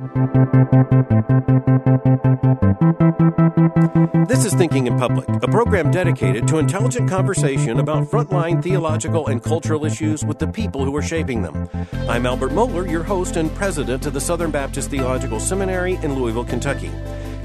This is Thinking in Public, a program dedicated to intelligent conversation about frontline theological and cultural issues with the people who are shaping them. I'm Albert Mohler, your host and president of the Southern Baptist Theological Seminary in Louisville, Kentucky.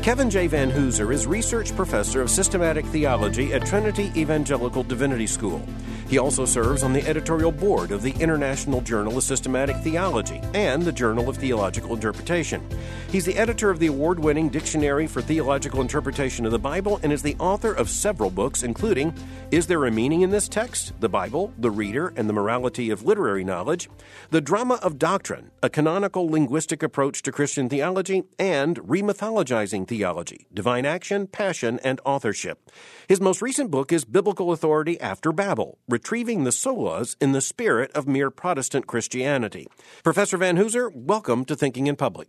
Kevin J. Vanhoozer is research professor of systematic theology at Trinity Evangelical Divinity School. He also serves on the editorial board of the International Journal of Systematic Theology and the Journal of Theological Interpretation. He's the editor of the award winning Dictionary for Theological Interpretation of the Bible and is the author of several books, including Is There a Meaning in This Text? The Bible, The Reader, and the Morality of Literary Knowledge, The Drama of Doctrine, A Canonical Linguistic Approach to Christian Theology, and Remythologizing Theology, Divine Action, Passion, and Authorship. His most recent book is Biblical Authority After Babel Retrieving the Solas in the Spirit of Mere Protestant Christianity. Professor Vanhoozer, welcome to Thinking in Public.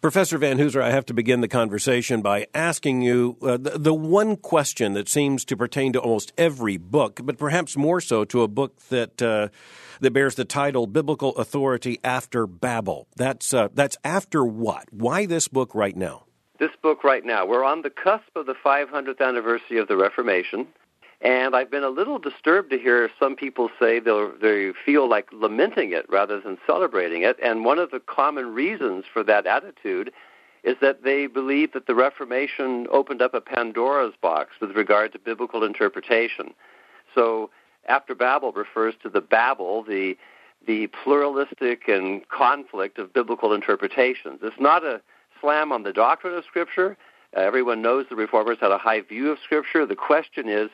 Professor Vanhoozer, I have to begin the conversation by asking you uh, the, the, one question that seems to pertain to almost every book, but perhaps more so to a book that uh, that bears the title "Biblical Authority After Babel." That's uh, that's after what? Why this book right now? This book right now. We're on the cusp of the 500th anniversary of the Reformation, and I've been a little disturbed to hear some people say they they feel like lamenting it rather than celebrating it. And one of the common reasons for that attitude is that they believe that the Reformation opened up a Pandora's box with regard to biblical interpretation. So after Babel refers to the Babel, the the pluralistic and conflict of biblical interpretations. It's not a slam on the doctrine of Scripture. Uh, everyone knows the reformers had a high view of Scripture. The question is,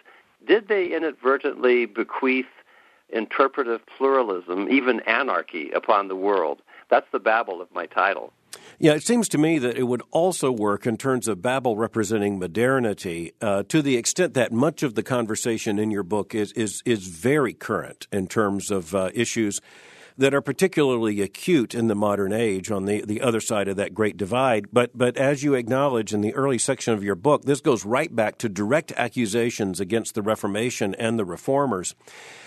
did they inadvertently bequeath interpretive pluralism, even anarchy, upon the world? That's the babble of my title. Yeah, it seems to me that it would also work in terms of Babel representing modernity uh, to the extent that much of the conversation in your book is is is very current in terms of uh, issues that are particularly acute in the modern age on the, the other side of that great divide. But, but as you acknowledge in the early section of your book, this goes right back to direct accusations against the Reformation and the reformers.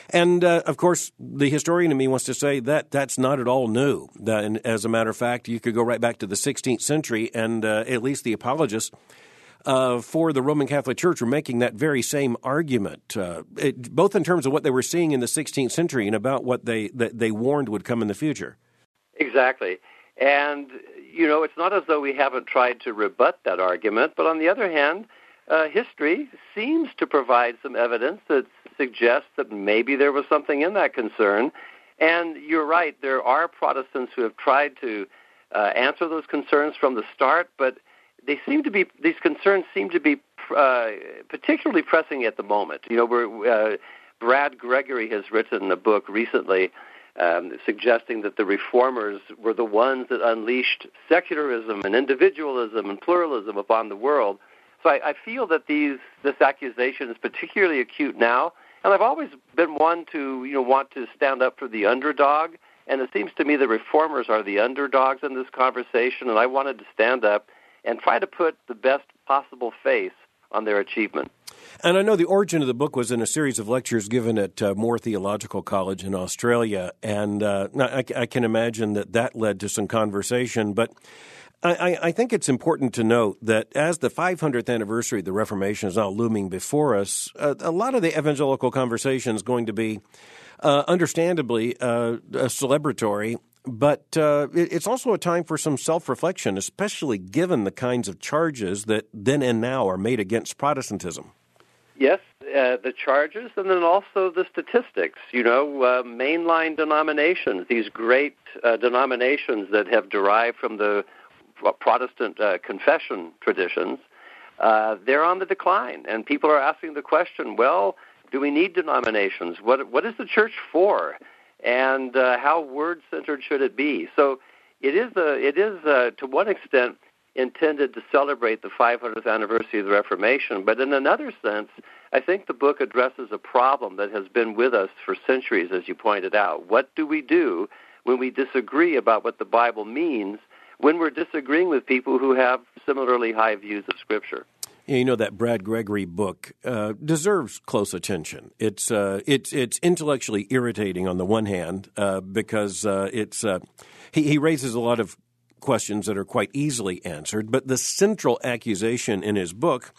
And uh, of course, the historian in me wants to say that that's not at all new. And as a matter of fact, you could go right back to the 16th century, and uh, at least the apologists uh, for the Roman Catholic Church were making that very same argument, uh, it, both in terms of what they were seeing in the 16th century and about what they that they warned would come in the future. Exactly, and you know, it's not as though we haven't tried to rebut that argument, but on the other hand, uh, history seems to provide some evidence that suggests that maybe there was something in that concern. And you're right, there are Protestants who have tried to uh, answer those concerns from the start, but they seem to be these concerns seem to be uh, particularly pressing at the moment. You know, we're, uh, Brad Gregory has written a book recently um, suggesting that the reformers were the ones that unleashed secularism and individualism and pluralism upon the world. So I, I feel that these this accusation is particularly acute now, and I've always been one to you know want to stand up for the underdog. And it seems to me the reformers are the underdogs in this conversation, and I wanted to stand up and try to put the best possible face on their achievement. And I know the origin of the book was in a series of lectures given at uh, Moore Theological College in Australia, and uh, I, I, can imagine that that led to some conversation. But I, I, think it's important to note that as the 500th anniversary of the Reformation is now looming before us, uh, a lot of the evangelical conversation is going to be, uh, understandably, uh, celebratory but uh, it's also a time for some self reflection, especially given the kinds of charges that then and now are made against Protestantism. Yes, uh, the charges, and then also the statistics. You know, uh, mainline denominations, these great uh, denominations that have derived from the Protestant uh, confession traditions, uh, they're on the decline, and people are asking the question: Well, do we need denominations? What what is the church for? And uh, how word centered should it be? So it is a, it is a, to one extent intended to celebrate the 500th anniversary of the Reformation, but in another sense, I think the book addresses a problem that has been with us for centuries, as you pointed out. What do we do when we disagree about what the Bible means? When we're disagreeing with people who have similarly high views of Scripture. You know that Brad Gregory book uh, deserves close attention. It's uh, it's it's intellectually irritating on the one hand uh, because uh, it's uh, he, he raises a lot of questions that are quite easily answered. But the central accusation in his book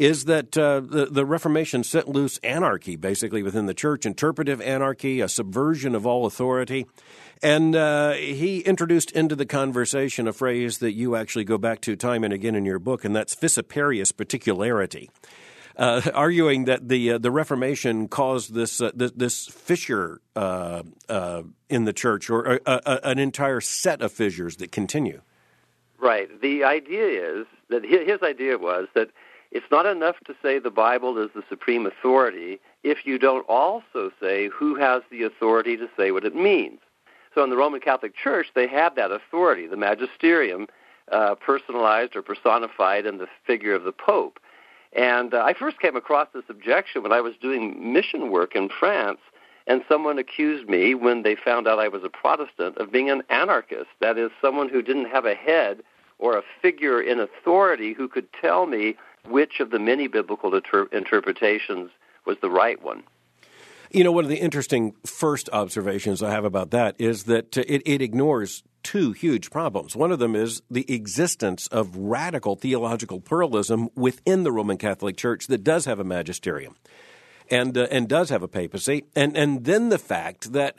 is that uh, the, the Reformation set loose anarchy, basically, within the church, interpretive anarchy, a subversion of all authority. And uh, he introduced into the conversation a phrase that you actually go back to time and again in your book, and that's Fissiparous particularity. Uh, arguing that the uh, the Reformation caused this uh, this, this, fissure uh, uh, in the church, or an entire set of fissures that continue. Right. The idea is that his idea was that it's not enough to say the Bible is the supreme authority if you don't also say who has the authority to say what it means. So in the Roman Catholic Church, they have that authority, the magisterium, uh, personalized or personified in the figure of the Pope. And uh, I first came across this objection when I was doing mission work in France, and someone accused me when they found out I was a Protestant of being an anarchist. That is, someone who didn't have a head or a figure in authority who could tell me which of the many biblical inter- interpretations was the right one. You know, one of the interesting first observations I have about that is that uh, it, it ignores two huge problems. One of them is the existence of radical theological pluralism within the Roman Catholic Church that does have a magisterium and uh, and does have a papacy, and and then the fact that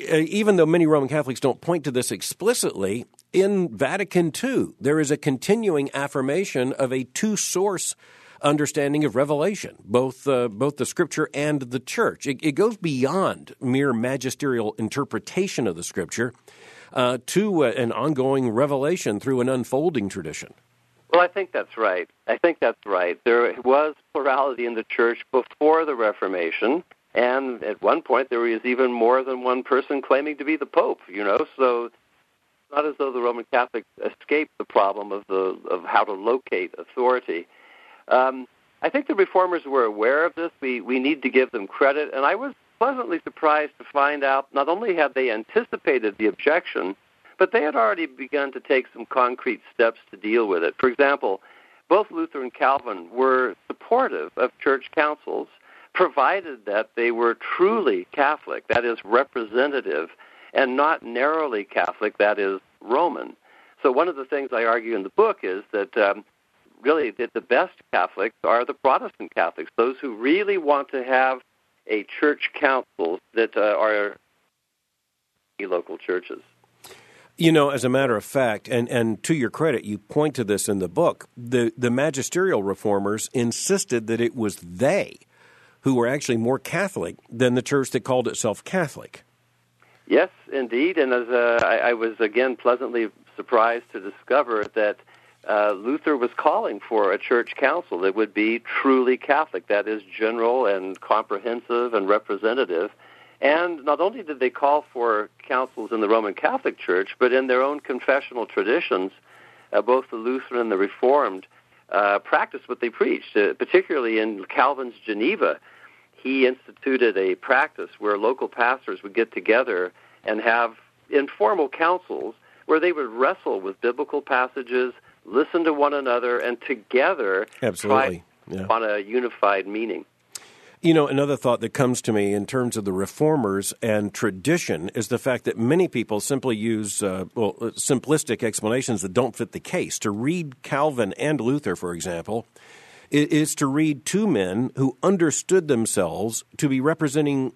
even though many Roman Catholics don't point to this explicitly, in Vatican II, there is a continuing affirmation of a two source understanding of revelation, both uh, both the Scripture and the Church. It, it, goes beyond mere magisterial interpretation of the Scripture uh, to uh, an ongoing revelation through an unfolding tradition. Well, I think that's right. I think that's right. There was plurality in the Church before the Reformation, and at one point there was even more than one person claiming to be the Pope. You know, so it's not as though the Roman Catholics escaped the problem of the of how to locate authority. Um, I think the reformers were aware of this. We we need to give them credit, and I was pleasantly surprised to find out not only had they anticipated the objection, but they had already begun to take some concrete steps to deal with it. For example, both Luther and Calvin were supportive of church councils, provided that they were truly Catholic, that is, representative and not narrowly Catholic, that is Roman. So one of the things I argue in the book is that um, really that the best Catholics are the Protestant Catholics, those who really want to have a church council that uh, are local churches. You know, as a matter of fact, and, and to your credit, you point to this in the book, the, the magisterial reformers insisted that it was they who were actually more Catholic than the church that called itself Catholic. Yes, indeed, and as uh, I, I was again pleasantly surprised to discover that uh, Luther was calling for a church council that would be truly Catholic, that is, general and comprehensive and representative. And not only did they call for councils in the Roman Catholic Church, but in their own confessional traditions, uh, both the Lutheran and the Reformed uh, practiced what they preached, uh, particularly in Calvin's Geneva he instituted a practice where local pastors would get together and have informal councils where they would wrestle with biblical passages, listen to one another, and together Absolutely. try yeah. on a unified meaning. You know, another thought that comes to me in terms of the reformers and tradition is the fact that many people simply use uh, well, simplistic explanations that don't fit the case. To read Calvin and Luther, for example, is to read two men who understood themselves to be representing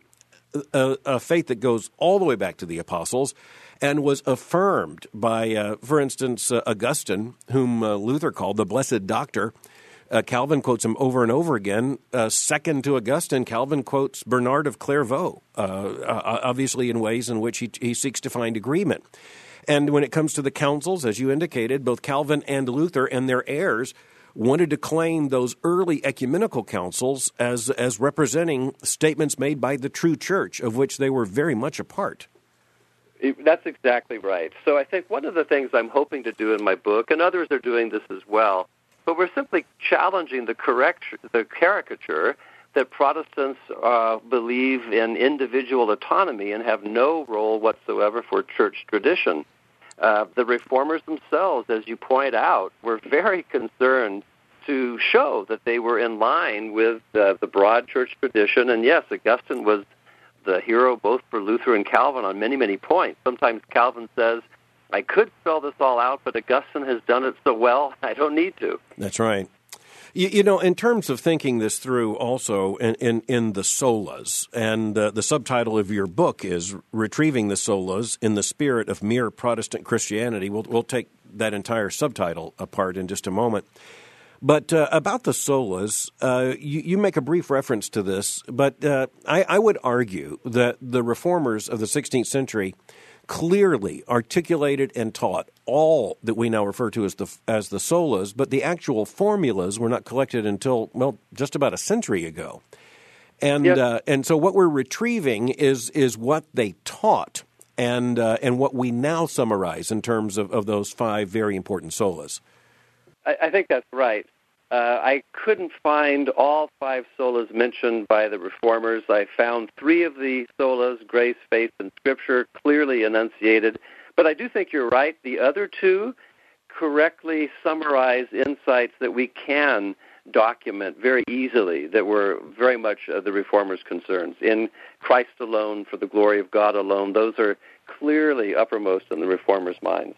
a, a, faith that goes all the way back to the apostles and was affirmed by, uh, for instance, uh, Augustine, whom uh, Luther called the blessed doctor. Uh, Calvin quotes him over and over again. Uh, second to Augustine, Calvin quotes Bernard of Clairvaux, uh, obviously in ways in which he, he seeks to find agreement. And when it comes to the councils, as you indicated, both Calvin and Luther and their heirs wanted to claim those early ecumenical councils as, as representing statements made by the true church, of which they were very much a part. That's exactly right. So I think one of the things I'm hoping to do in my book, and others are doing this as well, but we're simply challenging the correct, the caricature that Protestants uh, believe in individual autonomy and have no role whatsoever for church tradition. Uh, the reformers themselves, as you point out, were very concerned to show that they were in line with uh, the broad church tradition. And yes, Augustine was the hero both for Luther and Calvin on many, many points. Sometimes Calvin says, I could spell this all out, but Augustine has done it so well, I don't need to. That's right. You, you, know, in terms of thinking this through, also in in, in the solas, and uh, the subtitle of your book is "Retrieving the Solas in the Spirit of Mere Protestant Christianity." We'll we'll take that entire subtitle apart in just a moment. But uh, about the solas, uh, you, you, make a brief reference to this, but uh, I, I, would argue that the reformers of the 16th century clearly articulated and taught all that we now refer to as the as the solas, but the actual formulas were not collected until well just about a century ago. And yep. uh, and so what we're retrieving is is what they taught and uh, and what we now summarize in terms of, of those five very important solas. I, I think that's right. Uh, I couldn't find all five solas mentioned by the reformers. I found three of the solas, grace, faith, and scripture, clearly enunciated. But I do think you're right. The other two correctly summarize insights that we can document very easily that were very much the reformers' concerns. In Christ alone, for the glory of God alone, those are clearly uppermost in the reformers' minds.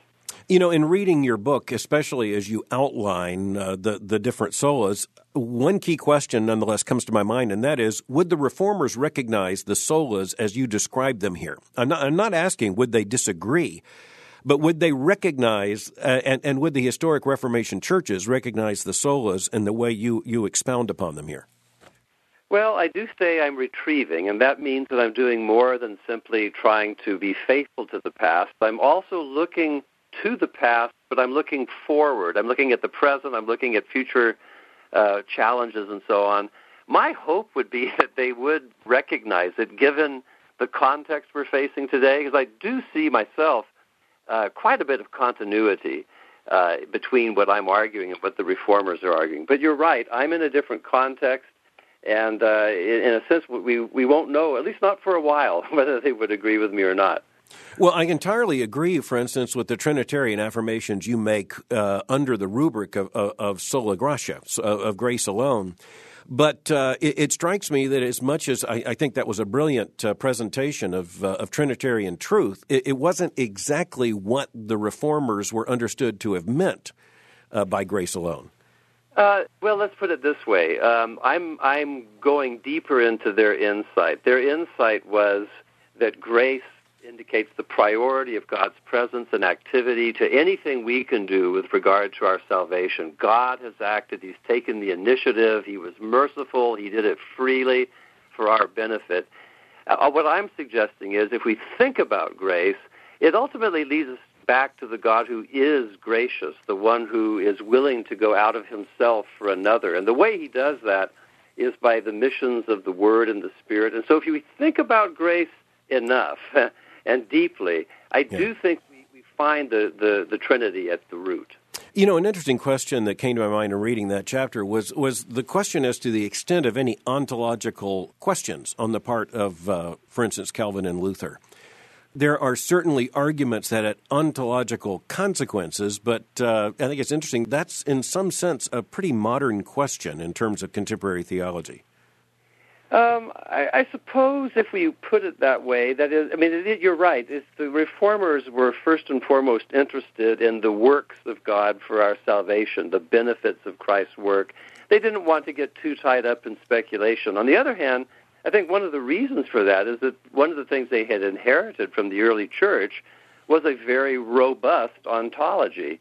You know, in reading your book, especially as you outline uh, the the different solas, one key question nonetheless comes to my mind, and that is: Would the reformers recognize the solas as you describe them here? I'm not, I'm not asking would they disagree, but would they recognize, uh, and, and would the historic Reformation churches recognize the solas in the way you you expound upon them here? Well, I do say I'm retrieving, and that means that I'm doing more than simply trying to be faithful to the past. I'm also looking to the past, but I'm looking forward. I'm looking at the present. I'm looking at future uh, challenges and so on. My hope would be that they would recognize it, given the context we're facing today, because I do see myself uh, quite a bit of continuity uh, between what I'm arguing and what the reformers are arguing. But you're right. I'm in a different context. And uh, in, in a sense, we we won't know, at least not for a while, whether they would agree with me or not. Well, I entirely agree, for instance, with the Trinitarian affirmations you make uh, under the rubric of, of, of sola gratia, of grace alone. But uh, it, it, strikes me that as much as I, I think that was a brilliant uh, presentation of, uh, of Trinitarian truth, it, it, wasn't exactly what the reformers were understood to have meant uh, by grace alone. Uh, well, let's put it this way. Um, I'm I'm going deeper into their insight. Their insight was that grace indicates the priority of God's presence and activity to anything we can do with regard to our salvation. God has acted, He's taken the initiative, He was merciful, He did it freely for our benefit. Uh, what I'm suggesting is if we think about grace, it ultimately leads us back to the God who is gracious, the one who is willing to go out of himself for another. And the way he does that is by the missions of the Word and the Spirit. And so if we think about grace enough, and deeply, I yeah. do think we, we find the, the, the Trinity at the root. You know, an interesting question that came to my mind in reading that chapter was was the question as to the extent of any ontological questions on the part of, uh, for instance, Calvin and Luther. There are certainly arguments that had ontological consequences, but uh, I think it's interesting. That's in some sense a pretty modern question in terms of contemporary theology. Um, I, I suppose if we put it that way, that is, I mean, it, you're right. It's the reformers were first and foremost interested in the works of God for our salvation, the benefits of Christ's work. They didn't want to get too tied up in speculation. On the other hand, I think one of the reasons for that is that one of the things they had inherited from the early church was a very robust ontology.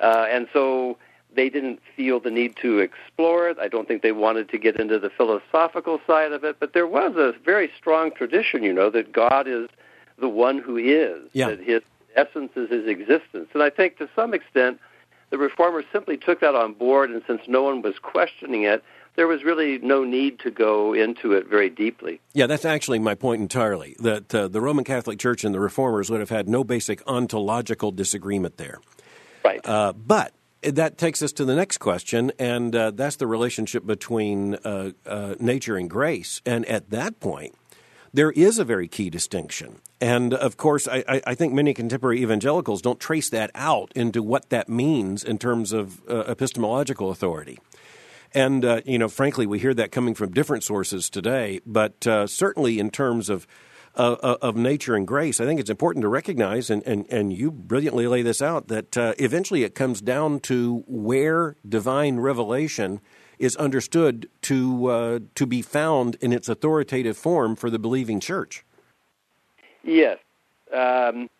Uh, and so they didn't feel the need to explore it. I don't think they wanted to get into the philosophical side of it, but there was a very strong tradition, you know, that God is the one who is, yeah. that his essence is his existence. And I think to some extent the reformers simply took that on board, and since no one was questioning it, there was really no need to go into it very deeply. Yeah, that's actually my point entirely. That uh, the Roman Catholic Church and the reformers would have had no basic ontological disagreement there. Right. Uh, but that takes us to the next question, and uh, that's the relationship between uh, uh, nature and grace. And at that point, there is a very key distinction. And of course, I, I, think many contemporary evangelicals don't trace that out into what that means in terms of uh, epistemological authority. And, uh, you know, frankly, we hear that coming from different sources today, but uh, certainly in terms of of nature and grace, I think it's important to recognize, and, and, and you brilliantly lay this out, that uh, eventually it comes down to where divine revelation is understood to uh, to be found in its authoritative form for the believing church. Yes, um,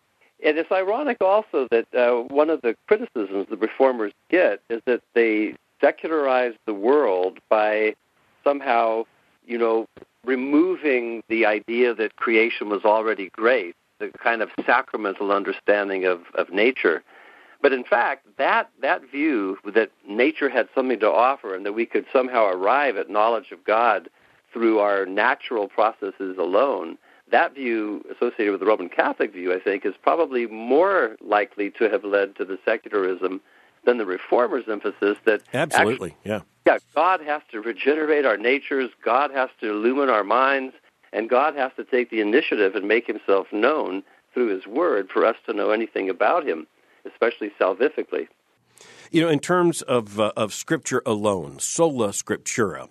and it's ironic also that uh, one of the criticisms the reformers get is that they secularize the world by somehow, you know, removing the idea that creation was already great, the kind of sacramental understanding of, of nature. But in fact, that, that view that nature had something to offer and that we could somehow arrive at knowledge of God through our natural processes alone, that view associated with the Roman Catholic view, I think, is probably more likely to have led to the secularism than the reformers' emphasis that absolutely, actually, yeah, yeah, God has to regenerate our natures, God has to illumine our minds, and God has to take the initiative and make Himself known through His Word for us to know anything about Him, especially salvifically. You know, in terms of uh, of Scripture alone, sola scriptura,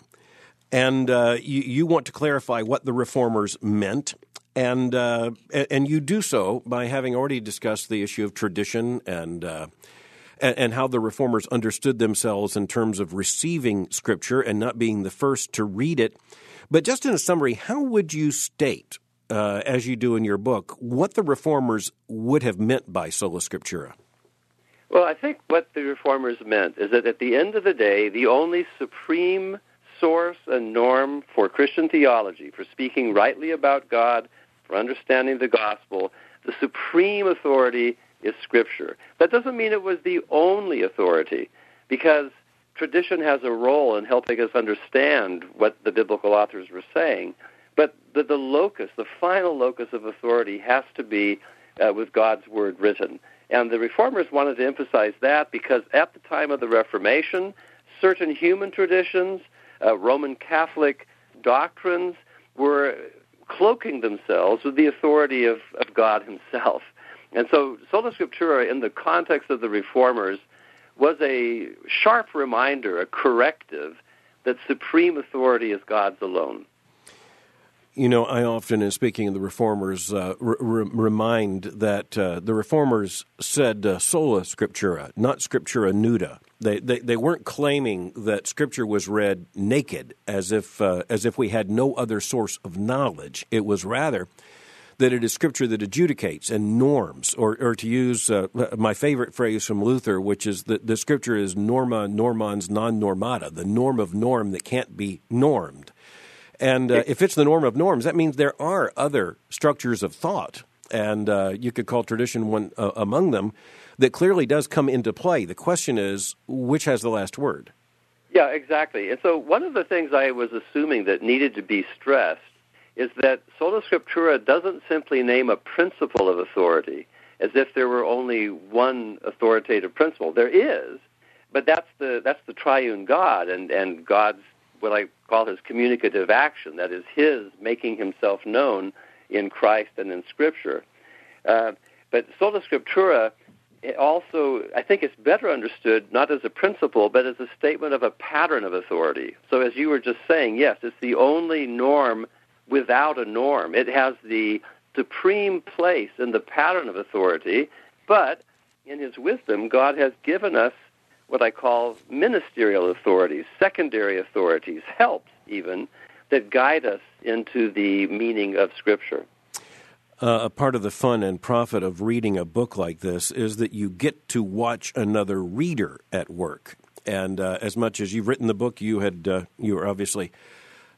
and uh, you, you want to clarify what the reformers meant and uh, and you do so by having already discussed the issue of tradition and uh, and, and how the reformers understood themselves in terms of receiving Scripture and not being the first to read it. But just in a summary, how would you state, uh, as you do in your book, what the reformers would have meant by sola scriptura? Well, I think what the reformers meant is that at the end of the day, the only supreme source and norm for Christian theology, for speaking rightly about God, for understanding the gospel, the supreme authority is Scripture. That doesn't mean it was the only authority, because tradition has a role in helping us understand what the biblical authors were saying. But the, the locus, the final locus of authority, has to be uh, with God's Word written. And the reformers wanted to emphasize that because at the time of the Reformation, certain human traditions, uh, Roman Catholic doctrines, were cloaking themselves with the authority of, of God Himself. And so Sola Scriptura, in the context of the reformers, was a sharp reminder, a corrective, that supreme authority is God's alone. You know, I often, in speaking of the reformers, uh, remind that uh, the reformers said uh, sola scriptura, not scriptura nuda. They, they, they weren't claiming that scripture was read naked, as if uh, as if we had no other source of knowledge. It was rather that it is Scripture that adjudicates and norms, or, or to use uh, my favorite phrase from Luther, which is that the Scripture is norma normans non normata, the norm of norm that can't be normed. And uh, if it's the norm of norms, that means there are other structures of thought, and uh, you could call tradition one uh, among them, that clearly does come into play. The question is, which has the last word? Yeah, exactly. And so one of the things I was assuming that needed to be stressed is that sola scriptura doesn't simply name a principle of authority as if there were only one authoritative principle. There is, but that's the that's the triune God and and God's what I call his communicative action. That is his making himself known in Christ and in Scripture. Uh, but sola scriptura also, I think it's better understood not as a principle, but as a statement of a pattern of authority. So, as you were just saying, yes, it's the only norm without a norm. It has the supreme place in the pattern of authority, but in His wisdom, God has given us what I call ministerial authorities, secondary authorities, helps even, that guide us into the meaning of Scripture. Uh, a part of the fun and profit of reading a book like this is that you get to watch another reader at work. And uh, as much as you've written the book, you had uh, you were obviously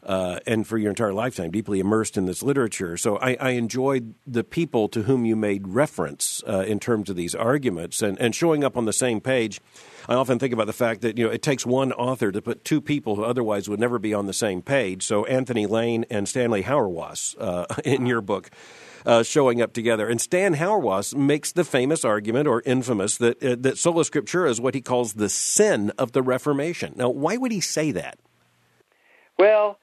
uh, and for your entire lifetime, deeply immersed in this literature. So I, I enjoyed the people to whom you made reference uh, in terms of these arguments and, and showing up on the same page. I often think about the fact that you know it takes one author to put two people who otherwise would never be on the same page. So Anthony Lane and Stanley Hauerwas uh, in your book. Uh, showing up together. And Stan Hauerwas makes the famous argument, or infamous, that uh, that sola scriptura is what he calls the sin of the Reformation. Now, why would he say that? Well,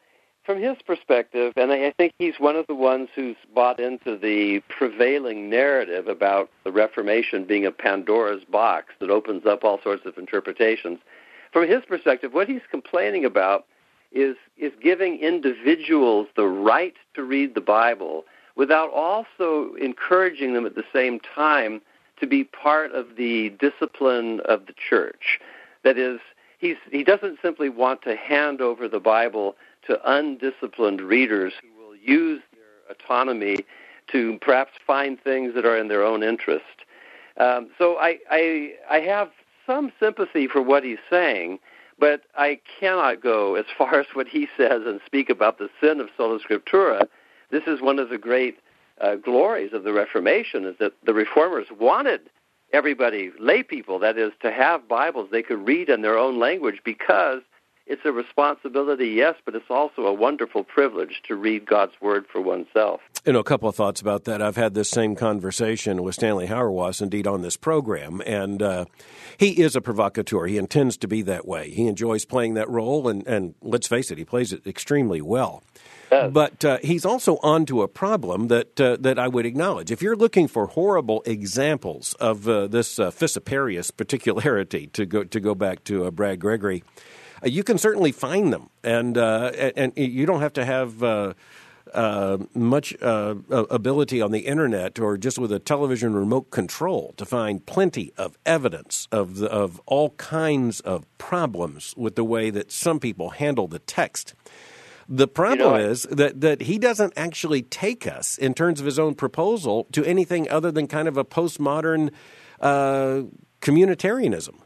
from his perspective, and I think he's one of the ones who's bought into the prevailing narrative about the Reformation being a Pandora's box that opens up all sorts of interpretations. From his perspective, what he's complaining about is is giving individuals the right to read the Bible without also encouraging them at the same time to be part of the discipline of the church. That is, he's, he doesn't simply want to hand over the Bible to undisciplined readers who will use their autonomy to perhaps find things that are in their own interest. Um, so I, I, I have some sympathy for what he's saying, but I cannot go as far as what he says and speak about the sin of sola scriptura. This is one of the great uh, glories of the Reformation is that the reformers wanted everybody, lay people, that is, to have Bibles they could read in their own language because it's a responsibility, yes, but it's also a wonderful privilege to read God's Word for oneself. You know, a couple of thoughts about that. I've had this same conversation with Stanley Hauerwas, indeed, on this program, and uh, he is a provocateur. He intends to be that way. He enjoys playing that role, and, and let's face it, he plays it extremely well. But uh, he's also onto a problem that uh, that I would acknowledge. If you're looking for horrible examples of uh, this uh, particularity, to go to go back to uh, Brad Gregory, you can certainly find them, and uh, and you don't have to have. Uh, much uh, ability on the internet or just with a television remote control to find plenty of evidence of the, of all kinds of problems with the way that some people handle the text. The problem you know, is that, that he doesn't actually take us, in terms of his own proposal, to anything other than kind of a postmodern uh, communitarianism.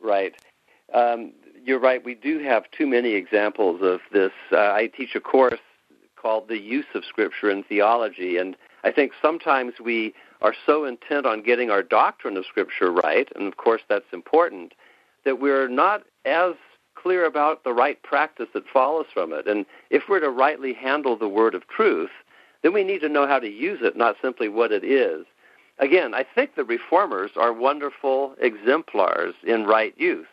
Right. Um, you're right. We do have too many examples of this. Uh, I teach a course called The Use of Scripture in Theology, and I think sometimes we are so intent on getting our doctrine of Scripture right, and of course that's important, that we're not as clear about the right practice that follows from it. And if we're to rightly handle the word of truth, then we need to know how to use it, not simply what it is. Again, I think the reformers are wonderful exemplars in right use.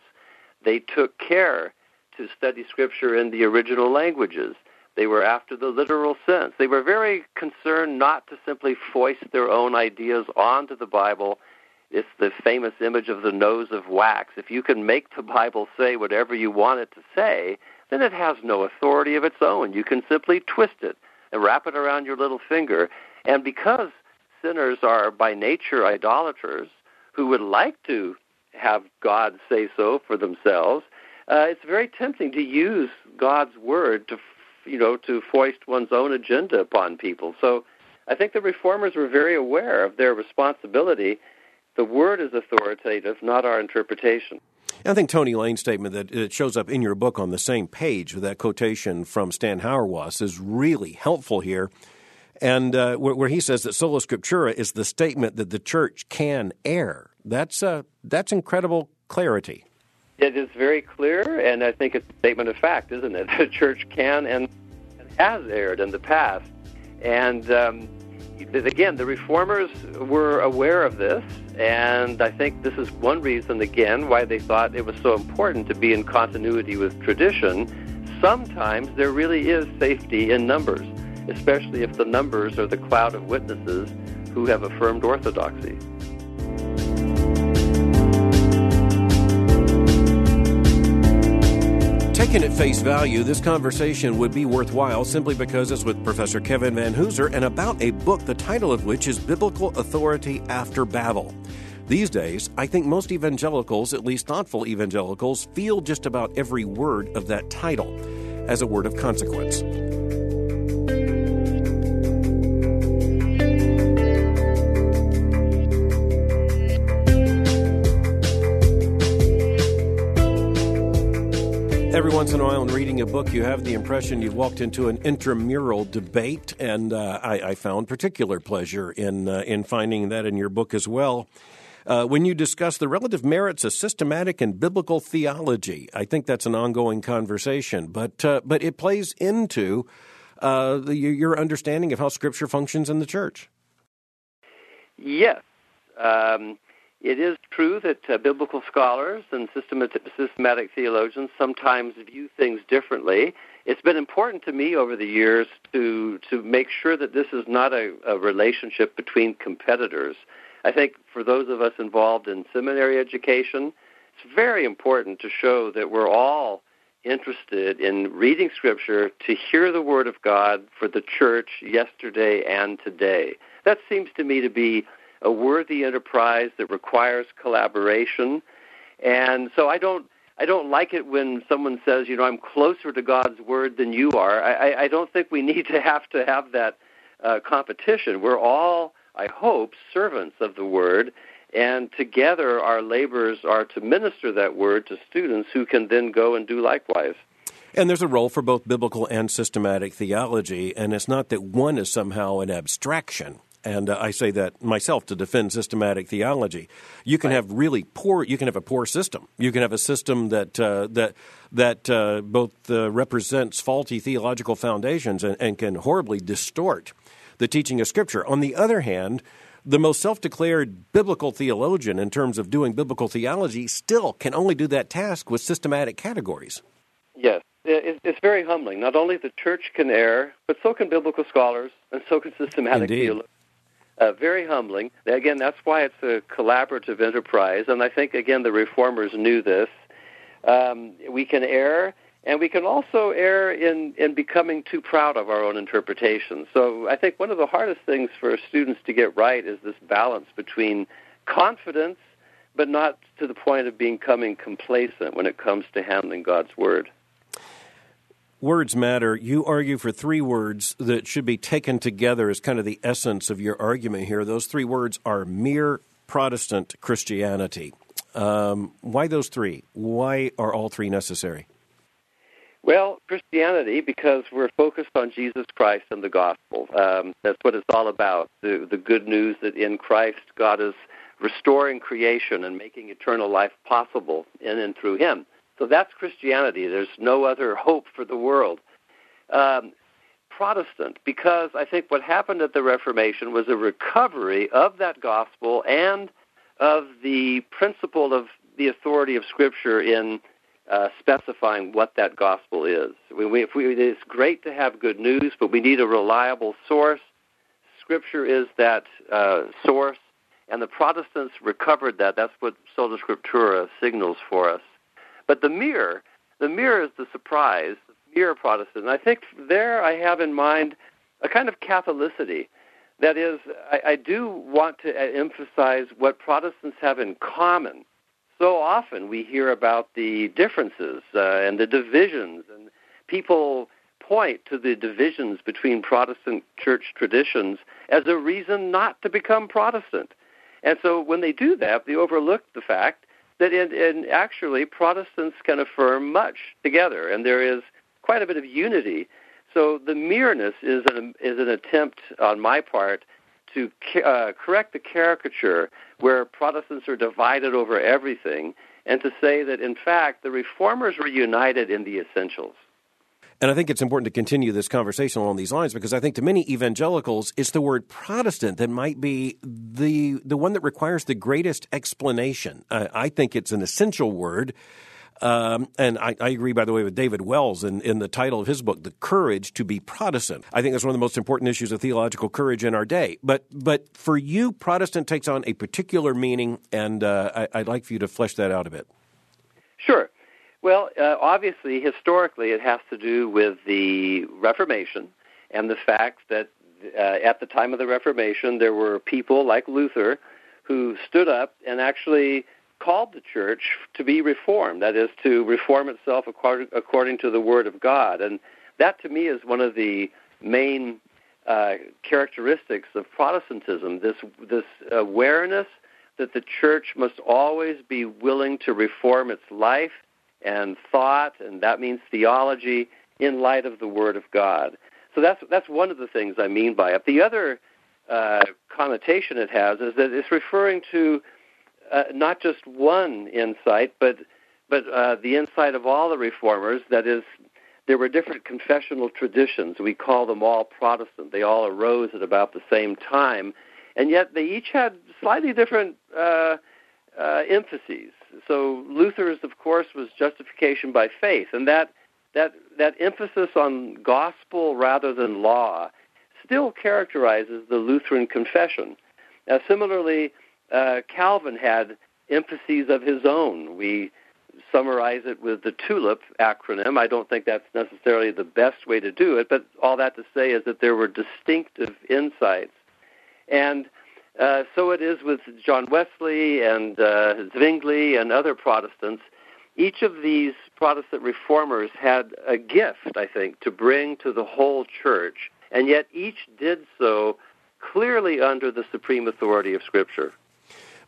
They took care to study Scripture in the original languages. They were after the literal sense. They were very concerned not to simply foist their own ideas onto the Bible it's the famous image of the nose of wax. If you can make the Bible say whatever you want it to say, then it has no authority of its own. You can simply twist it and wrap it around your little finger. And because sinners are by nature idolaters who would like to have God say so for themselves, uh, it's very tempting to use God's word to, you know, to foist one's own agenda upon people. So I think the reformers were very aware of their responsibility the word is authoritative, not our interpretation. I think Tony Lane's statement that it shows up in your book on the same page with that quotation from Stan Hauerwas is really helpful here. And uh, where, where, he says that sola scriptura is the statement that the church can err. That's, uh, that's incredible clarity. It is very clear, and I think it's a statement of fact, isn't it? The church can and, has erred in the past. And um, again, the reformers were aware of this, and I think this is one reason, again, why they thought it was so important to be in continuity with tradition. Sometimes there really is safety in numbers, especially if the numbers are the cloud of witnesses who have affirmed orthodoxy. Taken at face value, this conversation would be worthwhile simply because it's with Professor Kevin Vanhoozer and about a book, the title of which is Biblical Authority After Babel. These days, I think most evangelicals, at least thoughtful evangelicals, feel just about every word of that title as a word of consequence. Once in a while, in reading a book, you have the impression you've walked into an intramural debate, and uh, I, I, found particular pleasure in uh, in finding that in your book as well. Uh, when you discuss the relative merits of systematic and biblical theology, I think that's an ongoing conversation, but uh, but it plays into uh, the, your understanding of how Scripture functions in the church. Yes. Um, it is true that uh, biblical scholars and systematic, theologians sometimes view things differently. It's been important to me over the years to to make sure that this is not a, a relationship between competitors. I think for those of us involved in seminary education, it's very important to show that we're all interested in reading Scripture to hear the Word of God for the church yesterday and today. That seems to me to be a worthy enterprise that requires collaboration. And so I don't I don't like it when someone says, you know, I'm closer to God's word than you are. I, I don't think we need to have to have that uh, competition. We're all, I hope, servants of the word, and together our labors are to minister that word to students who can then go and do likewise. And there's a role for both biblical and systematic theology, and it's not that one is somehow an abstraction and uh, I say that myself to defend systematic theology. You can have really poor. You can have a poor system. You can have a system that uh, that that uh, both uh, represents faulty theological foundations and, and can horribly distort the teaching of Scripture. On the other hand, the most self declared biblical theologian in terms of doing biblical theology still can only do that task with systematic categories. Yes. It's very humbling. Not only the church can err, but so can biblical scholars, and so can systematic theologians uh, very humbling. Again, that's why it's a collaborative enterprise, and I think again the reformers knew this. Um, we can err, and we can also err in in becoming too proud of our own interpretation. So I think one of the hardest things for students to get right is this balance between confidence, but not to the point of becoming complacent when it comes to handling God's word words matter. You argue for three words that should be taken together as kind of the essence of your argument here. Those three words are mere Protestant Christianity. Um, why those three? Why are all three necessary? Well, Christianity, because we're focused on Jesus Christ and the gospel. Um, that's what it's all about. The, the good news that in Christ, God is restoring creation and making eternal life possible in and through Him. So that's Christianity. There's no other hope for the world. Um, Protestant, because I think what happened at the Reformation was a recovery of that gospel and of the principle of the authority of Scripture in uh, specifying what that gospel is. We, we, we, it's great to have good news, but we need a reliable source. Scripture is that uh, source, and the Protestants recovered that. That's what Sola Scriptura signals for us. But the mirror, the mirror is the surprise, the mirror Protestant. And I think there I have in mind a kind of Catholicity. That is, I, I do want to emphasize what Protestants have in common. So often we hear about the differences uh, and the divisions, and people point to the divisions between Protestant church traditions as a reason not to become Protestant. And so when they do that, they overlook the fact that in, in actually Protestants can affirm much together, and there is quite a bit of unity. So the mereness is an, is an attempt on my part to uh, correct the caricature where Protestants are divided over everything, and to say that in fact the reformers were united in the essentials. And I think it's important to continue this conversation along these lines because I think to many evangelicals, it's the word Protestant that might be the the one that requires the greatest explanation. Uh, I think it's an essential word. Um, and I, I, agree, by the way, with David Wells in, in the title of his book, "The Courage to Be Protestant." I think that's one of the most important issues of theological courage in our day. But but for you, Protestant takes on a particular meaning, and uh, I, I'd like for you to flesh that out a bit. Sure. Well, uh, obviously, historically, it has to do with the Reformation and the fact that uh, at the time of the Reformation, there were people like Luther who stood up and actually called the church to be reformed, that is, to reform itself according, according to the Word of God. And that, to me, is one of the main uh, characteristics of Protestantism this, this awareness that the church must always be willing to reform its life and thought, and that means theology in light of the Word of God. So that's that's one of the things I mean by it. The other uh, connotation it has is that it's referring to uh, not just one insight, but but uh, the insight of all the reformers. That is, there were different confessional traditions. We call them all Protestant. They all arose at about the same time, and yet they each had slightly different uh, uh, emphases so Luther's, of course, was justification by faith, and that that that emphasis on gospel rather than law still characterizes the Lutheran confession. Now, similarly, uh, Calvin had emphases of his own. We summarize it with the TULIP acronym. I don't think that's necessarily the best way to do it, but all that to say is that there were distinctive insights. And uh, so it is with John Wesley and uh, Zwingli and other Protestants. Each of these Protestant reformers had a gift, I think, to bring to the whole church, and yet each did so clearly under the supreme authority of Scripture.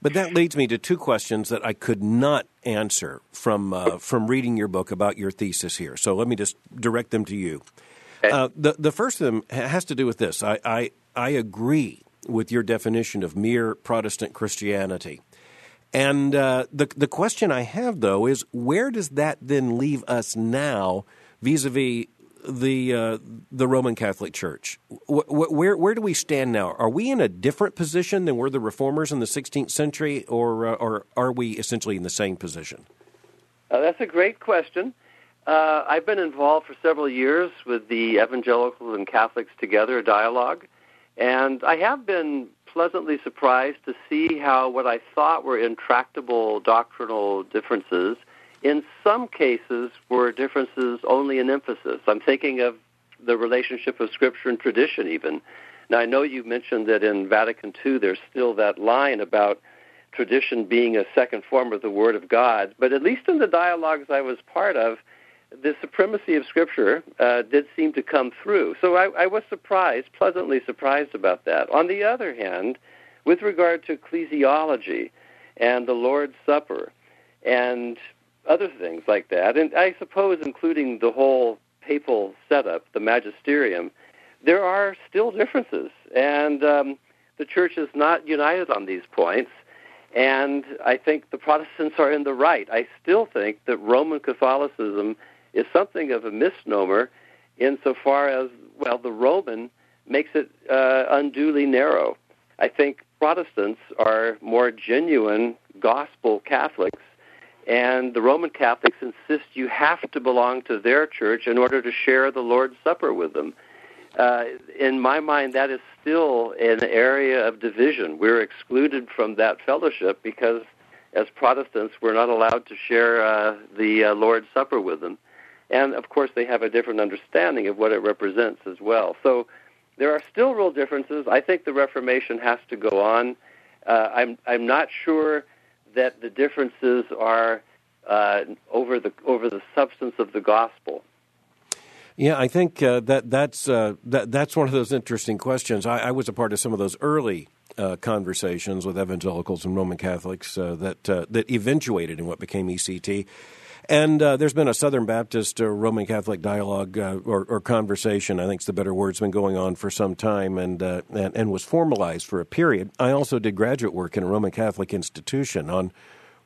But that leads me to two questions that I could not answer from uh, from reading your book about your thesis here. So let me just direct them to you. Uh, the the first of them has to do with this. I, I I agree with your definition of mere Protestant Christianity. And uh, the the question I have though is where does that then leave us now vis-a-vis the uh, the Roman Catholic Church. where where do we stand now? Are we in a different position than were the Reformers in the 16th century, or uh, or are we essentially in the same position? Uh, that's a great question. Uh, I've been involved for several years with the Evangelicals and Catholics Together dialogue, and I have been pleasantly surprised to see how what I thought were intractable doctrinal differences in some cases were differences only in emphasis. I'm thinking of the relationship of Scripture and tradition, even. Now, I know you mentioned that in Vatican II there's still that line about tradition being a second form of the Word of God, but at least in the dialogues I was part of, the supremacy of Scripture uh, did seem to come through. So I, I was surprised, pleasantly surprised about that. On the other hand, with regard to ecclesiology and the Lord's Supper and other things like that, and I suppose including the whole papal setup, the magisterium, there are still differences, and um, the church is not united on these points. And I think the Protestants are in the right. I still think that Roman Catholicism is something of a misnomer insofar as, well, the Roman makes it uh, unduly narrow. I think Protestants are more genuine gospel Catholics and the Roman Catholics insist you have to belong to their church in order to share the Lord's Supper with them. Uh, in my mind, that is still an area of division. We're excluded from that fellowship because, as Protestants, we're not allowed to share uh, the uh, Lord's Supper with them. And of course, they have a different understanding of what it represents as well. So there are still real differences. I think the Reformation has to go on. Uh, I'm I'm not sure that the differences are uh, over the over the substance of the gospel. Yeah, I think uh, that that's uh, that that's one of those interesting questions. I, I, was a part of some of those early uh, conversations with evangelicals and Roman Catholics uh, that uh, that eventuated in what became ECT. And uh, there's been a Southern Baptist uh, Roman Catholic dialogue uh, or, or, conversation, I think is the better word, has been going on for some time and, uh, and, and, was formalized for a period. I also did graduate work in a Roman Catholic institution on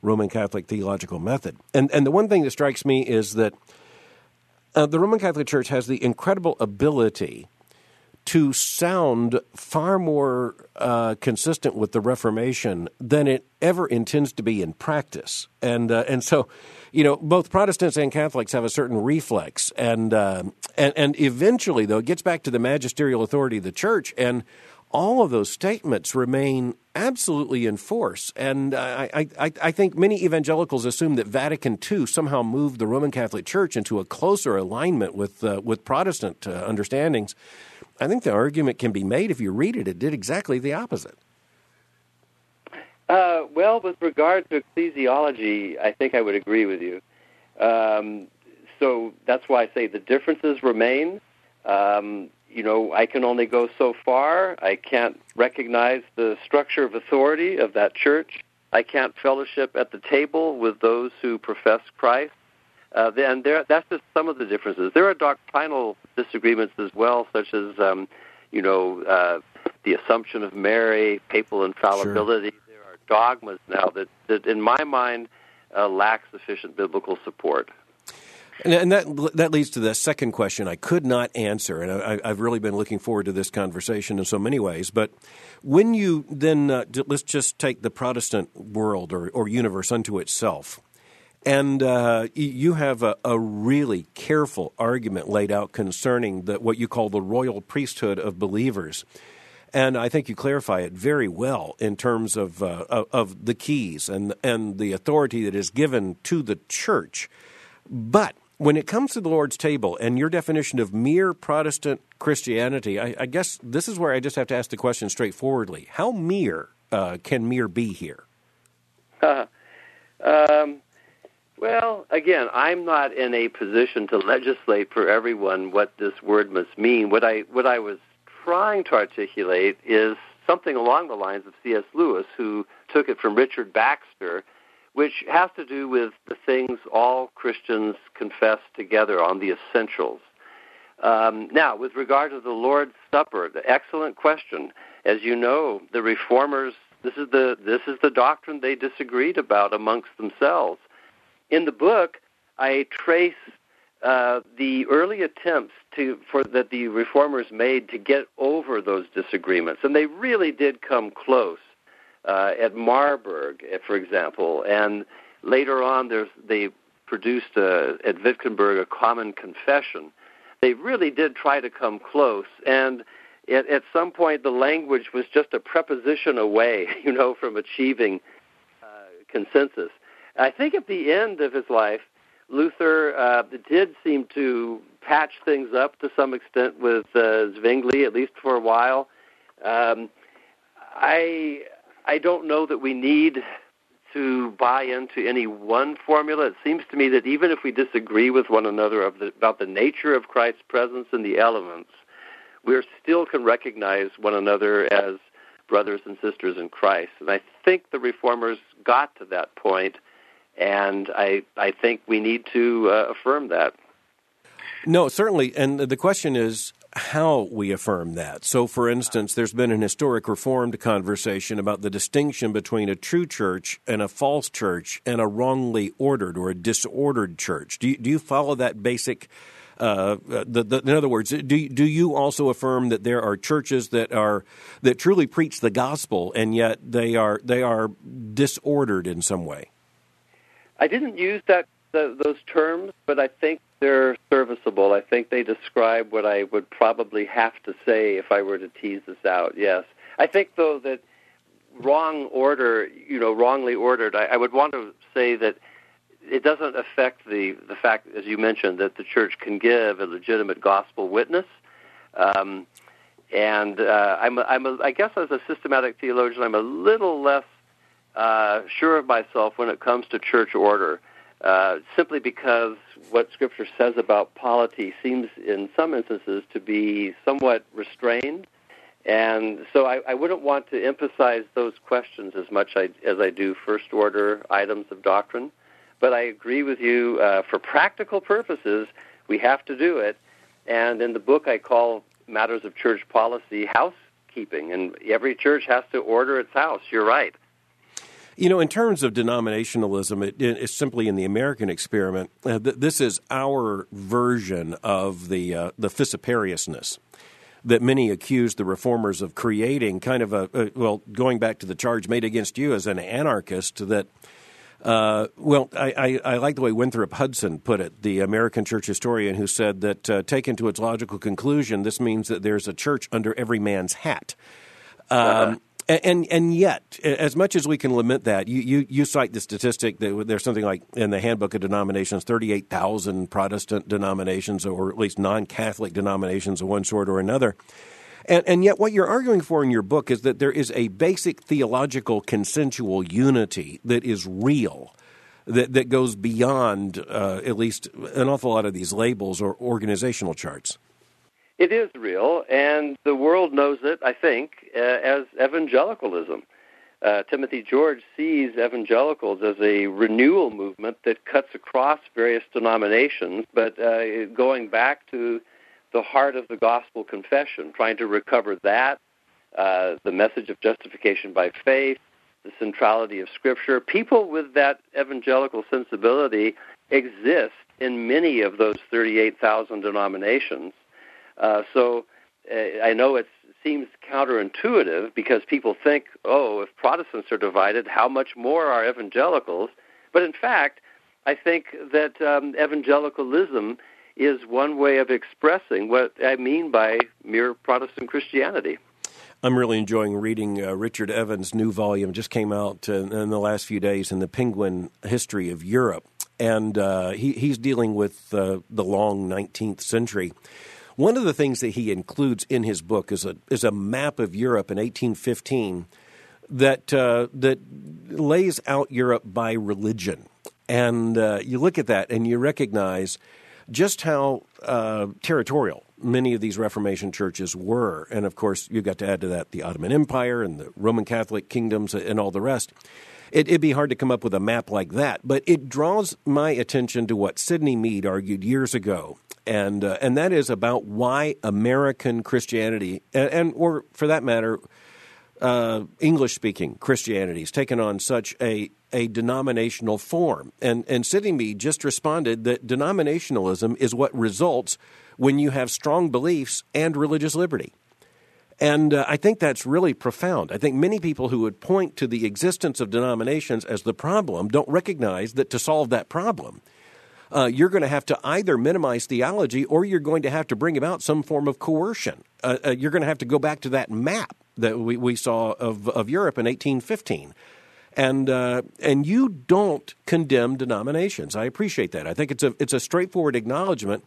Roman Catholic theological method. And, and the one thing that strikes me is that uh, the Roman Catholic Church has the incredible ability to sound far more uh, consistent with the Reformation than it ever intends to be in practice. And, and so you know, both Protestants and Catholics have a certain reflex, and uh, and and eventually, though, it gets back to the magisterial authority of the church, and all of those statements remain absolutely in force. And I, I, I think many evangelicals assume that Vatican II somehow moved the Roman Catholic Church into a closer alignment with uh, with Protestant uh, understandings. I think the argument can be made if you read it; it did exactly the opposite. Uh, well, with regard to ecclesiology, I think I would agree with you. Um, so that's why I say the differences remain. Um, you know, I can only go so far. I can't recognize the structure of authority of that church. I can't fellowship at the table with those who profess Christ. Uh, and there, that's just some of the differences. There are doctrinal disagreements as well, such as, um, you know, uh, the assumption of Mary, papal infallibility. Sure dogmas now that, that in my mind, uh, lack sufficient biblical support. And, and, that that leads to the second question I could not answer, and I, have really been looking forward to this conversation in so many ways. But when you then uh, let's just take the Protestant world or, or universe unto itself, and uh, you have a, a, really careful argument laid out concerning the, what you call the royal priesthood of believers. And I think you clarify it very well in terms of, uh, of, the keys and, and the authority that is given to the church. But when it comes to the Lord's table and your definition of mere Protestant Christianity, I, I guess this is where I just have to ask the question straightforwardly. How mere uh, can mere be here? Um, well, again, I'm not in a position to legislate for everyone what this word must mean. What I what I was trying to articulate is something along the lines of C.S. Lewis, who took it from Richard Baxter, which has to do with the things all Christians confess together on the essentials. Um, now, with regard to the Lord's Supper, the excellent question. As you know, the reformers this is the this is the doctrine they disagreed about amongst themselves. In the book, I trace uh, the early attempts to for that the reformers made to get over those disagreements, and they really did come close uh, at Marburg, eh, for example, and later on, they produced uh, at Wittenberg a common confession. They really did try to come close, and at, at some point, the language was just a preposition away, you know, from achieving uh, consensus. I think at the end of his life, Luther uh, did seem to patch things up to some extent with uh, Zwingli, at least for a while. Um, I I don't know that we need to buy into any one formula. It seems to me that even if we disagree with one another the, about the nature of Christ's presence in the elements, we still can recognize one another as brothers and sisters in Christ. And I think the reformers got to that point, and I I think we need to uh, affirm that. No, certainly. And the question is how we affirm that. So, for instance, there's been an historic Reformed conversation about the distinction between a true church and a false church and a wrongly ordered or a disordered church. Do you, do you follow that basic uh, the, the, in other words, do do you also affirm that there are churches that are that truly preach the gospel and yet they are they are disordered in some way? I didn't use that the, those terms, but I think they're serviceable. I think they describe what I would probably have to say if I were to tease this out. Yes, I think though that wrong order, you know, wrongly ordered. I, I would want to say that it doesn't affect the the fact, as you mentioned, that the church can give a legitimate gospel witness. Um, and uh, I'm, a, I'm a, I guess as a systematic theologian, I'm a little less uh, sure of myself when it comes to church order, uh, simply because what Scripture says about polity seems, in some instances, to be somewhat restrained. And so I, I wouldn't want to emphasize those questions as much I, as I do first order items of doctrine. But I agree with you. Uh, for practical purposes, we have to do it. And in the book, I call matters of church policy housekeeping, and every church has to order its house. You're right. You know, in terms of denominationalism, it, it's simply in the American experiment. Uh, th- this is our version of the uh, the fissiparousness that many accuse the reformers of creating. Kind of a, well, going back to the charge made against you as an anarchist that uh, well, I, I, I, like the way Winthrop Hudson put it, the American church historian, who said that, uh, taken to its logical conclusion, this means that there's a church under every man's hat. Um, uh-huh. And and yet, as much as we can lament that, you, you, you cite the statistic that there's something like in the Handbook of Denominations, 38,000 Protestant denominations, or at least non Catholic denominations of one sort or another. And, and yet, what you're arguing for in your book is that there is a basic theological consensual unity that is real, that, that goes beyond uh, at least an awful lot of these labels or organizational charts. It is real, and the world knows it, I think, uh, as evangelicalism. Uh, Timothy George sees evangelicals as a renewal movement that cuts across various denominations, but uh, going back to the heart of the gospel confession, trying to recover that, uh, the message of justification by faith, the centrality of Scripture. People with that evangelical sensibility exist in many of those 38,000 denominations. Uh, so uh, I know it seems counterintuitive because people think, oh, if Protestants are divided, how much more are evangelicals? But in fact, I think that um, evangelicalism is one way of expressing what I mean by mere Protestant Christianity. I'm really enjoying reading uh, Richard Evans' new volume. Just came out uh, in the last few days in the Penguin History of Europe, and uh, he, he's dealing with uh, the long 19th century. One of the things that he includes in his book is a is a map of Europe in 1815 that uh, that lays out Europe by religion, and uh, you look at that and you recognize just how territorial many of these Reformation churches were. And of course, you've got to add to that the Ottoman Empire and the Roman Catholic kingdoms and all the rest. It, would be hard to come up with a map like that, but it draws my attention to what Sidney Mead argued years ago, and uh, and that is about why American Christianity, and, and or for that matter, uh, English speaking Christianity has taken on such a, a denominational form. And, and Sidney Mead just responded that denominationalism is what results when you have strong beliefs and religious liberty. And uh, I think that's really profound. I think many people who would point to the existence of denominations as the problem don't recognize that to solve that problem, uh, you're going to have to either minimize theology or you're going to have to bring about some form of coercion. Uh, uh you're going to have to go back to that map that we, we saw of, of Europe in 1815. And, uh, and you don't condemn denominations. I appreciate that. I think it's a, it's a straightforward acknowledgement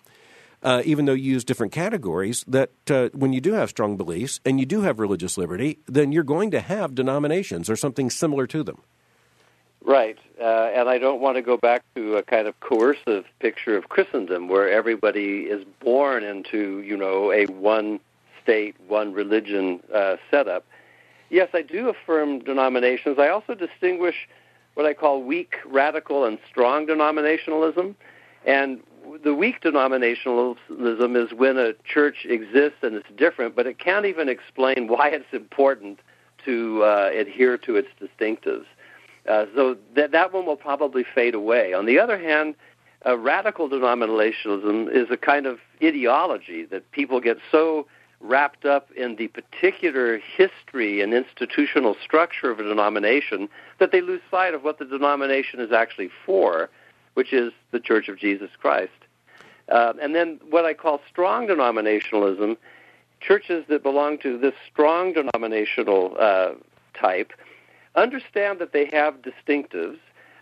uh, even though you use different categories, that uh, when you do have strong beliefs and you do have religious liberty, then you're going to have denominations or something similar to them. Right. Uh, and I don't want to go back to a kind of coercive picture of Christendom where everybody is born into, you know, a one state, one religion uh, setup. Yes, I do affirm denominations. I also distinguish what I call weak, radical, and strong denominationalism. And the weak denominationalism is when a church exists and it's different, but it can't even explain why it's important to uh, adhere to its distinctives. Uh, so that that one will probably fade away. On the other hand, a radical denominationalism is a kind of ideology that people get so wrapped up in the particular history and institutional structure of a denomination that they lose sight of what the denomination is actually for which is the Church of Jesus Christ. Uh, and then what I call strong denominationalism, churches that belong to this strong denominational uh, type understand that they have distinctives.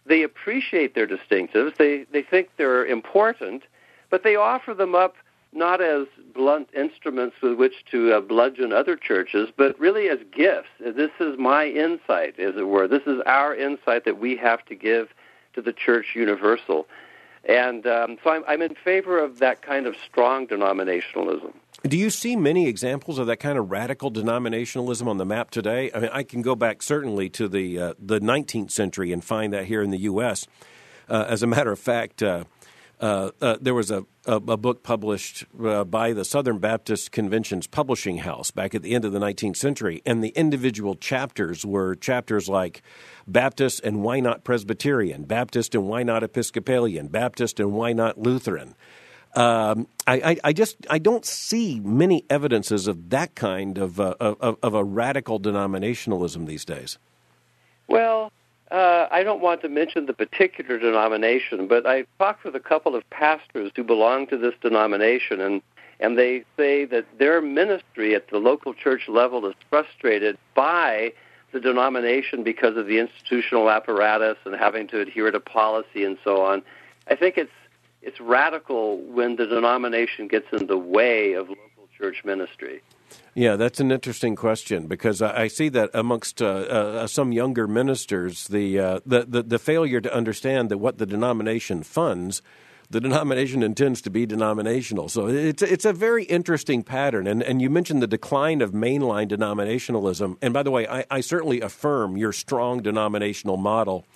They appreciate their distinctives. They, they think they're important, but they offer them up not as blunt instruments with which to uh, bludgeon other churches, but really as gifts. This is my insight, as it were. This is our insight that we have to give to the church universal. And um, so I'm, I'm in favor of that kind of strong denominationalism. Do you see many examples of that kind of radical denominationalism on the map today? I mean, I can go back certainly to the uh, the 19th century and find that here in the U.S. Uh, as a matter of fact, uh, uh, uh, there was a, a, a book published uh, by the Southern Baptist Convention's publishing house back at the end of the 19th century, and the individual chapters were chapters like Baptist and why not Presbyterian, Baptist and why not Episcopalian, Baptist and why not Lutheran. Um, I, I, I, just I don't see many evidences of that kind of, uh, of, of a radical denominationalism these days. Well, uh, I don't want to mention the particular denomination, but I talked with a couple of pastors who belong to this denomination, and and they say that their ministry at the local church level is frustrated by the denomination because of the institutional apparatus and having to adhere to policy and so on. I think it's it's radical when the denomination gets in the way of local church ministry. Yeah, that's an interesting question because I see that amongst uh, uh, some younger ministers, the, uh, the, the the failure to understand that what the denomination funds, the denomination intends to be denominational. So it's it's a very interesting pattern. And and you mentioned the decline of mainline denominationalism. And by the way, I, I certainly affirm your strong denominational model.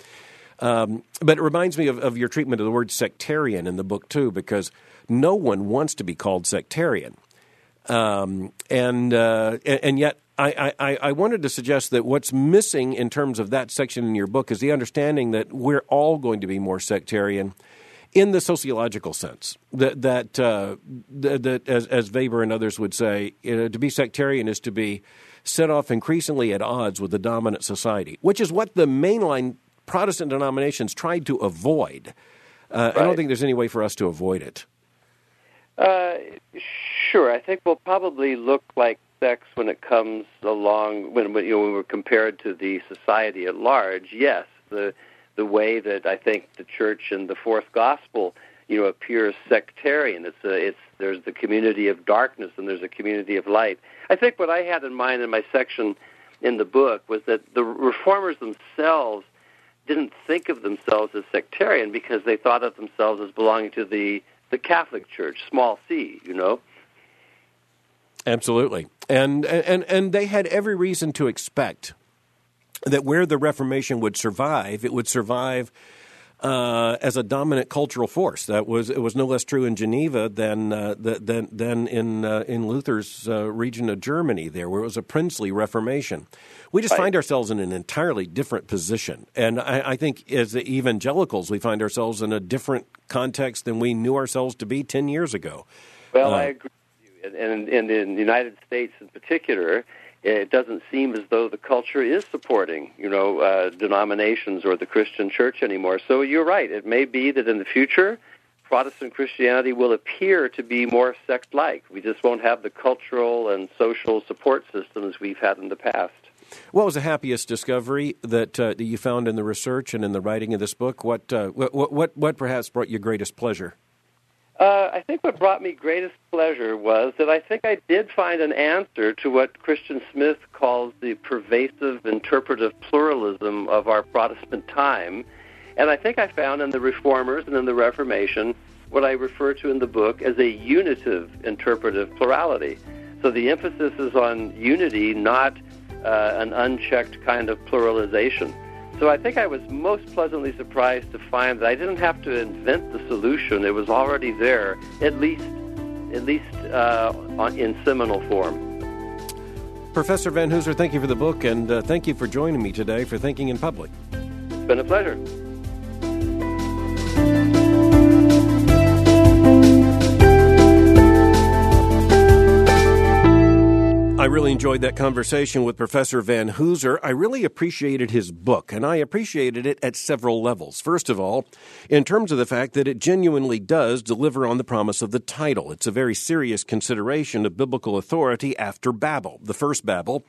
Um, but it reminds me of, of your treatment of the word sectarian in the book too, because no one wants to be called sectarian. Um, and, uh, and yet, I, I, I, wanted to suggest that what's missing in terms of that section in your book is the understanding that we're all going to be more sectarian in the sociological sense. That, that, uh, that, as, as, Weber and others would say, you know, to be sectarian is to be set off increasingly at odds with the dominant society, which is what the mainline Protestant denominations tried to avoid. Uh, right. I don't think there's any way for us to avoid it. Uh, sure. I think we'll probably look like sex when it comes along when, when you know when we're compared to the society at large. Yes, the the way that I think the church and the fourth gospel you know appears sectarian. It's a, it's there's the community of darkness and there's a community of light. I think what I had in mind in my section in the book was that the reformers themselves didn't think of themselves as sectarian because they thought of themselves as belonging to the the Catholic Church, small c, you know. Absolutely. And and and they had every reason to expect that where the Reformation would survive, it would survive uh, as a dominant cultural force. That was it was no less true in Geneva than uh, than than in uh, in Luther's uh, region of Germany, there where it was a princely Reformation. We just right. find ourselves in an entirely different position, and I, I think as evangelicals, we find ourselves in a different context than we knew ourselves to be ten years ago. Well, I uh, agree, and, and, and in the United States in particular it doesn't seem as though the culture is supporting, you know, uh, denominations or the Christian church anymore. So you're right. It may be that in the future, Protestant Christianity will appear to be more sect-like. We just won't have the cultural and social support systems we've had in the past. What was the happiest discovery that, uh, that you found in the research and in the writing of this book? What, uh, what, what, what perhaps brought you greatest pleasure? Uh, I think what brought me greatest pleasure was that I think I did find an answer to what Christian Smith calls the pervasive interpretive pluralism of our Protestant time. And I think I found in the Reformers and in the Reformation what I refer to in the book as a unitive interpretive plurality. So the emphasis is on unity, not uh, an unchecked kind of pluralization. So I think I was most pleasantly surprised to find that I didn't have to invent the solution; it was already there, at least, at least uh, in seminal form. Professor Vanhoozer, thank you for the book, and uh, thank you for joining me today for Thinking in Public. It's been a pleasure. Really enjoyed that conversation with Professor Vanhoozer. I really appreciated his book, and I appreciated it at several levels. First of all, in terms of the fact that it genuinely does deliver on the promise of the title. It's a very serious consideration of biblical authority after Babel. The first Babel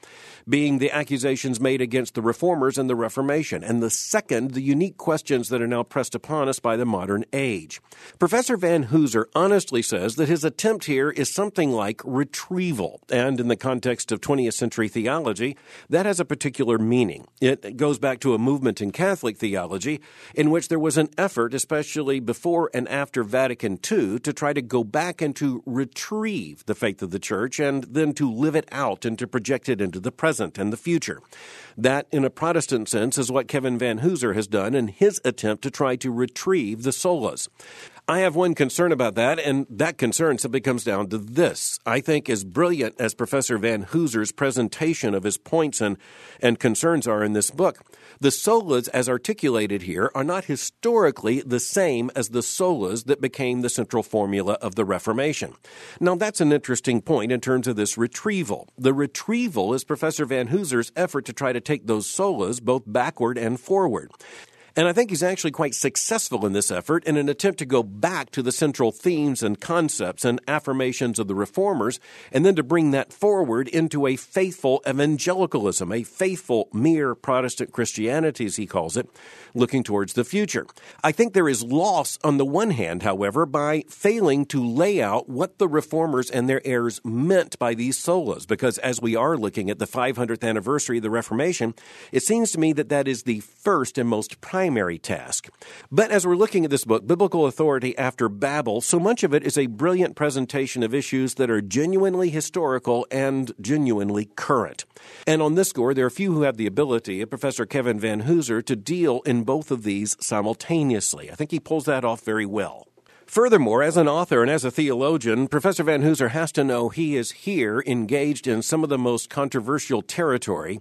being the accusations made against the reformers and the Reformation, and the second, the unique questions that are now pressed upon us by the modern age. Professor Vanhoozer honestly says that his attempt here is something like retrieval, and in the context context of 20th century theology, that has a particular meaning. It goes back to a movement in Catholic theology in which there was an effort, especially before and after Vatican II, to try to go back and to retrieve the faith of the church and then to live it out and to project it into the present and the future. That, in a Protestant sense, is what Kevin Vanhoozer has done in his attempt to try to retrieve the solas. I have one concern about that, and that concern simply comes down to this. I think, as brilliant as Professor Vanhoozer's presentation of his points and, and concerns are in this book, the solas as articulated here are not historically the same as the solas that became the central formula of the Reformation. Now, that's an interesting point in terms of this retrieval. The retrieval is Professor Vanhoozer's effort to try to take those solas both backward and forward. And I think he's actually quite successful in this effort in an attempt to go back to the central themes and concepts and affirmations of the reformers, and then to bring that forward into a faithful evangelicalism, a faithful mere Protestant Christianity, as he calls it, looking towards the future. I think there is loss on the one hand, however, by failing to lay out what the reformers and their heirs meant by these solas, because as we are looking at the 500th anniversary of the Reformation, it seems to me that that is the first and most primary primary task. But as we're looking at this book, Biblical Authority After Babel, so much of it is a brilliant presentation of issues that are genuinely historical and genuinely current. And on this score, there are few who have the ability of Professor Kevin Vanhoozer to deal in both of these simultaneously. I think he pulls that off very well. Furthermore, as an author and as a theologian, Professor Vanhoozer has to know he is here engaged in some of the most controversial territory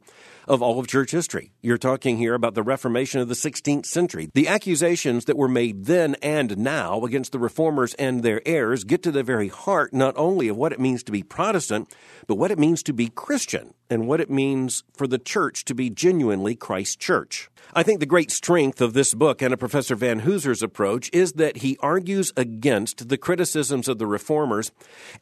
of all of church history. You're talking here about the Reformation of the 16th century. The accusations that were made then and now against the reformers and their heirs get to the very heart not only of what it means to be Protestant, but what it means to be Christian and what it means for the church to be genuinely Christ's church. I think the great strength of this book and of Professor Vanhoozer's approach is that he argues against the criticisms of the reformers,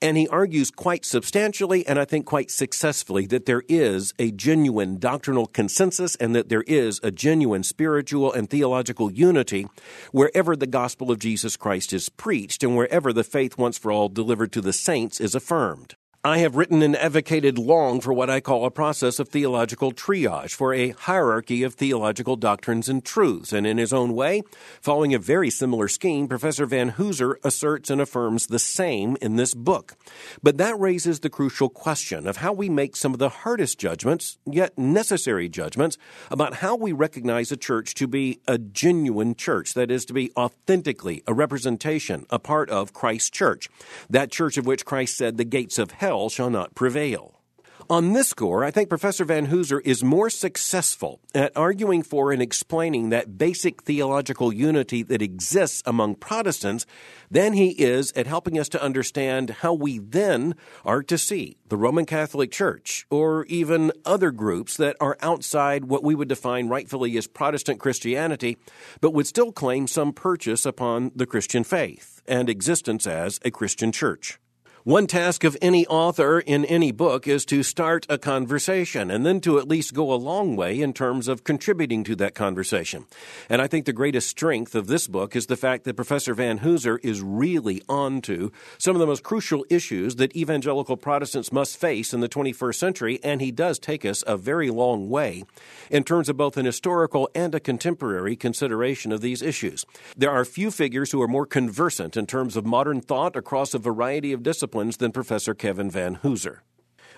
and he argues quite substantially and I think quite successfully that there is a genuine doctrinal consensus and that there is a genuine spiritual and theological unity wherever the gospel of Jesus Christ is preached and wherever the faith once for all delivered to the saints is affirmed. I have written and advocated long for what I call a process of theological triage, for a hierarchy of theological doctrines and truths. And in his own way, following a very similar scheme, Professor Vanhoozer asserts and affirms the same in this book. But that raises the crucial question of how we make some of the hardest judgments, yet necessary judgments, about how we recognize a church to be a genuine church, that is, to be authentically a representation, a part of Christ's church, that church of which Christ said the gates of hell shall not prevail. On this score, I think Professor Vanhoozer is more successful at arguing for and explaining that basic theological unity that exists among Protestants than he is at helping us to understand how we then are to see the Roman Catholic Church or even other groups that are outside what we would define rightfully as Protestant Christianity, but would still claim some purchase upon the Christian faith and existence as a Christian church. One task of any author in any book is to start a conversation and then to at least go a long way in terms of contributing to that conversation. And I think the greatest strength of this book is the fact that Professor Vanhoozer is really on to some of the most crucial issues that evangelical Protestants must face in the 21st century, and he does take us a very long way in terms of both an historical and a contemporary consideration of these issues. There are few figures who are more conversant in terms of modern thought across a variety of disciplines disciplines than Professor Kevin Vanhoozer.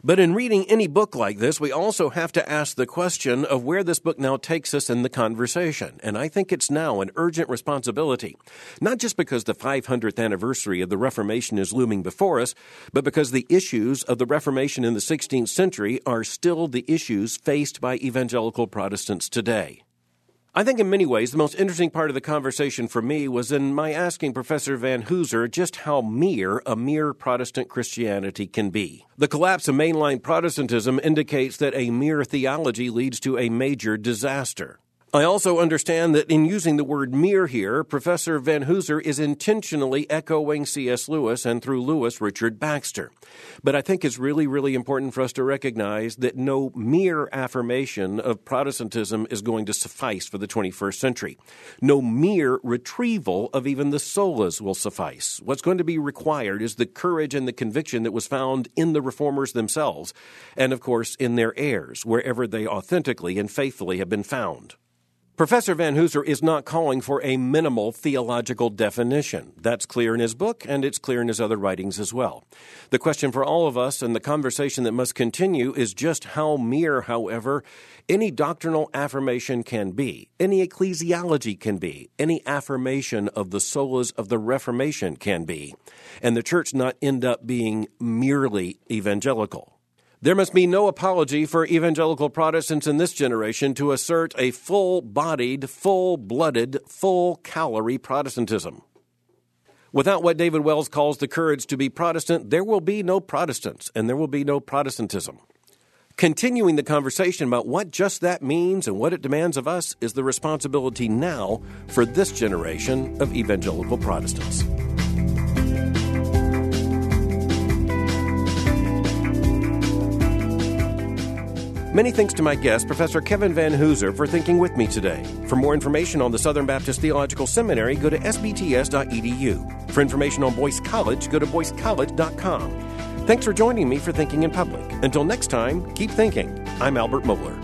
But in reading any book like this, we also have to ask the question of where this book now takes us in the conversation. And I think it's now an urgent responsibility, not just because the 500th anniversary of the Reformation is looming before us, but because the issues of the Reformation in the 16th century are still the issues faced by evangelical Protestants today. I think in many ways the most interesting part of the conversation for me was in my asking Professor Vanhoozer just how mere a mere Protestant Christianity can be. The collapse of mainline Protestantism indicates that a mere theology leads to a major disaster. I also understand that in using the word mere here, Professor Vanhoozer is intentionally echoing C.S. Lewis and through Lewis, Richard Baxter. But I think it's really, really important for us to recognize that no mere affirmation of Protestantism is going to suffice for the 21st century. No mere retrieval of even the solas will suffice. What's going to be required is the courage and the conviction that was found in the reformers themselves, and of course in their heirs, wherever they authentically and faithfully have been found. Professor Vanhoozer is not calling for a minimal theological definition. That's clear in his book, and it's clear in his other writings as well. The question for all of us and the conversation that must continue is just how mere, however, any doctrinal affirmation can be, any ecclesiology can be, any affirmation of the solas of the Reformation can be, and the church not end up being merely evangelical. There must be no apology for evangelical Protestants in this generation to assert a full bodied, full blooded, full calorie Protestantism. Without what David Wells calls the courage to be Protestant, there will be no Protestants and there will be no Protestantism. Continuing the conversation about what just that means and what it demands of us is the responsibility now for this generation of evangelical Protestants. Many thanks to my guest, Professor Kevin Vanhoozer, for thinking with me today. For more information on the Southern Baptist Theological Seminary, go to sbts.edu. For information on Boyce College, go to boycecollege.com. Thanks for joining me for Thinking in Public. Until next time, keep thinking. I'm Albert Mohler.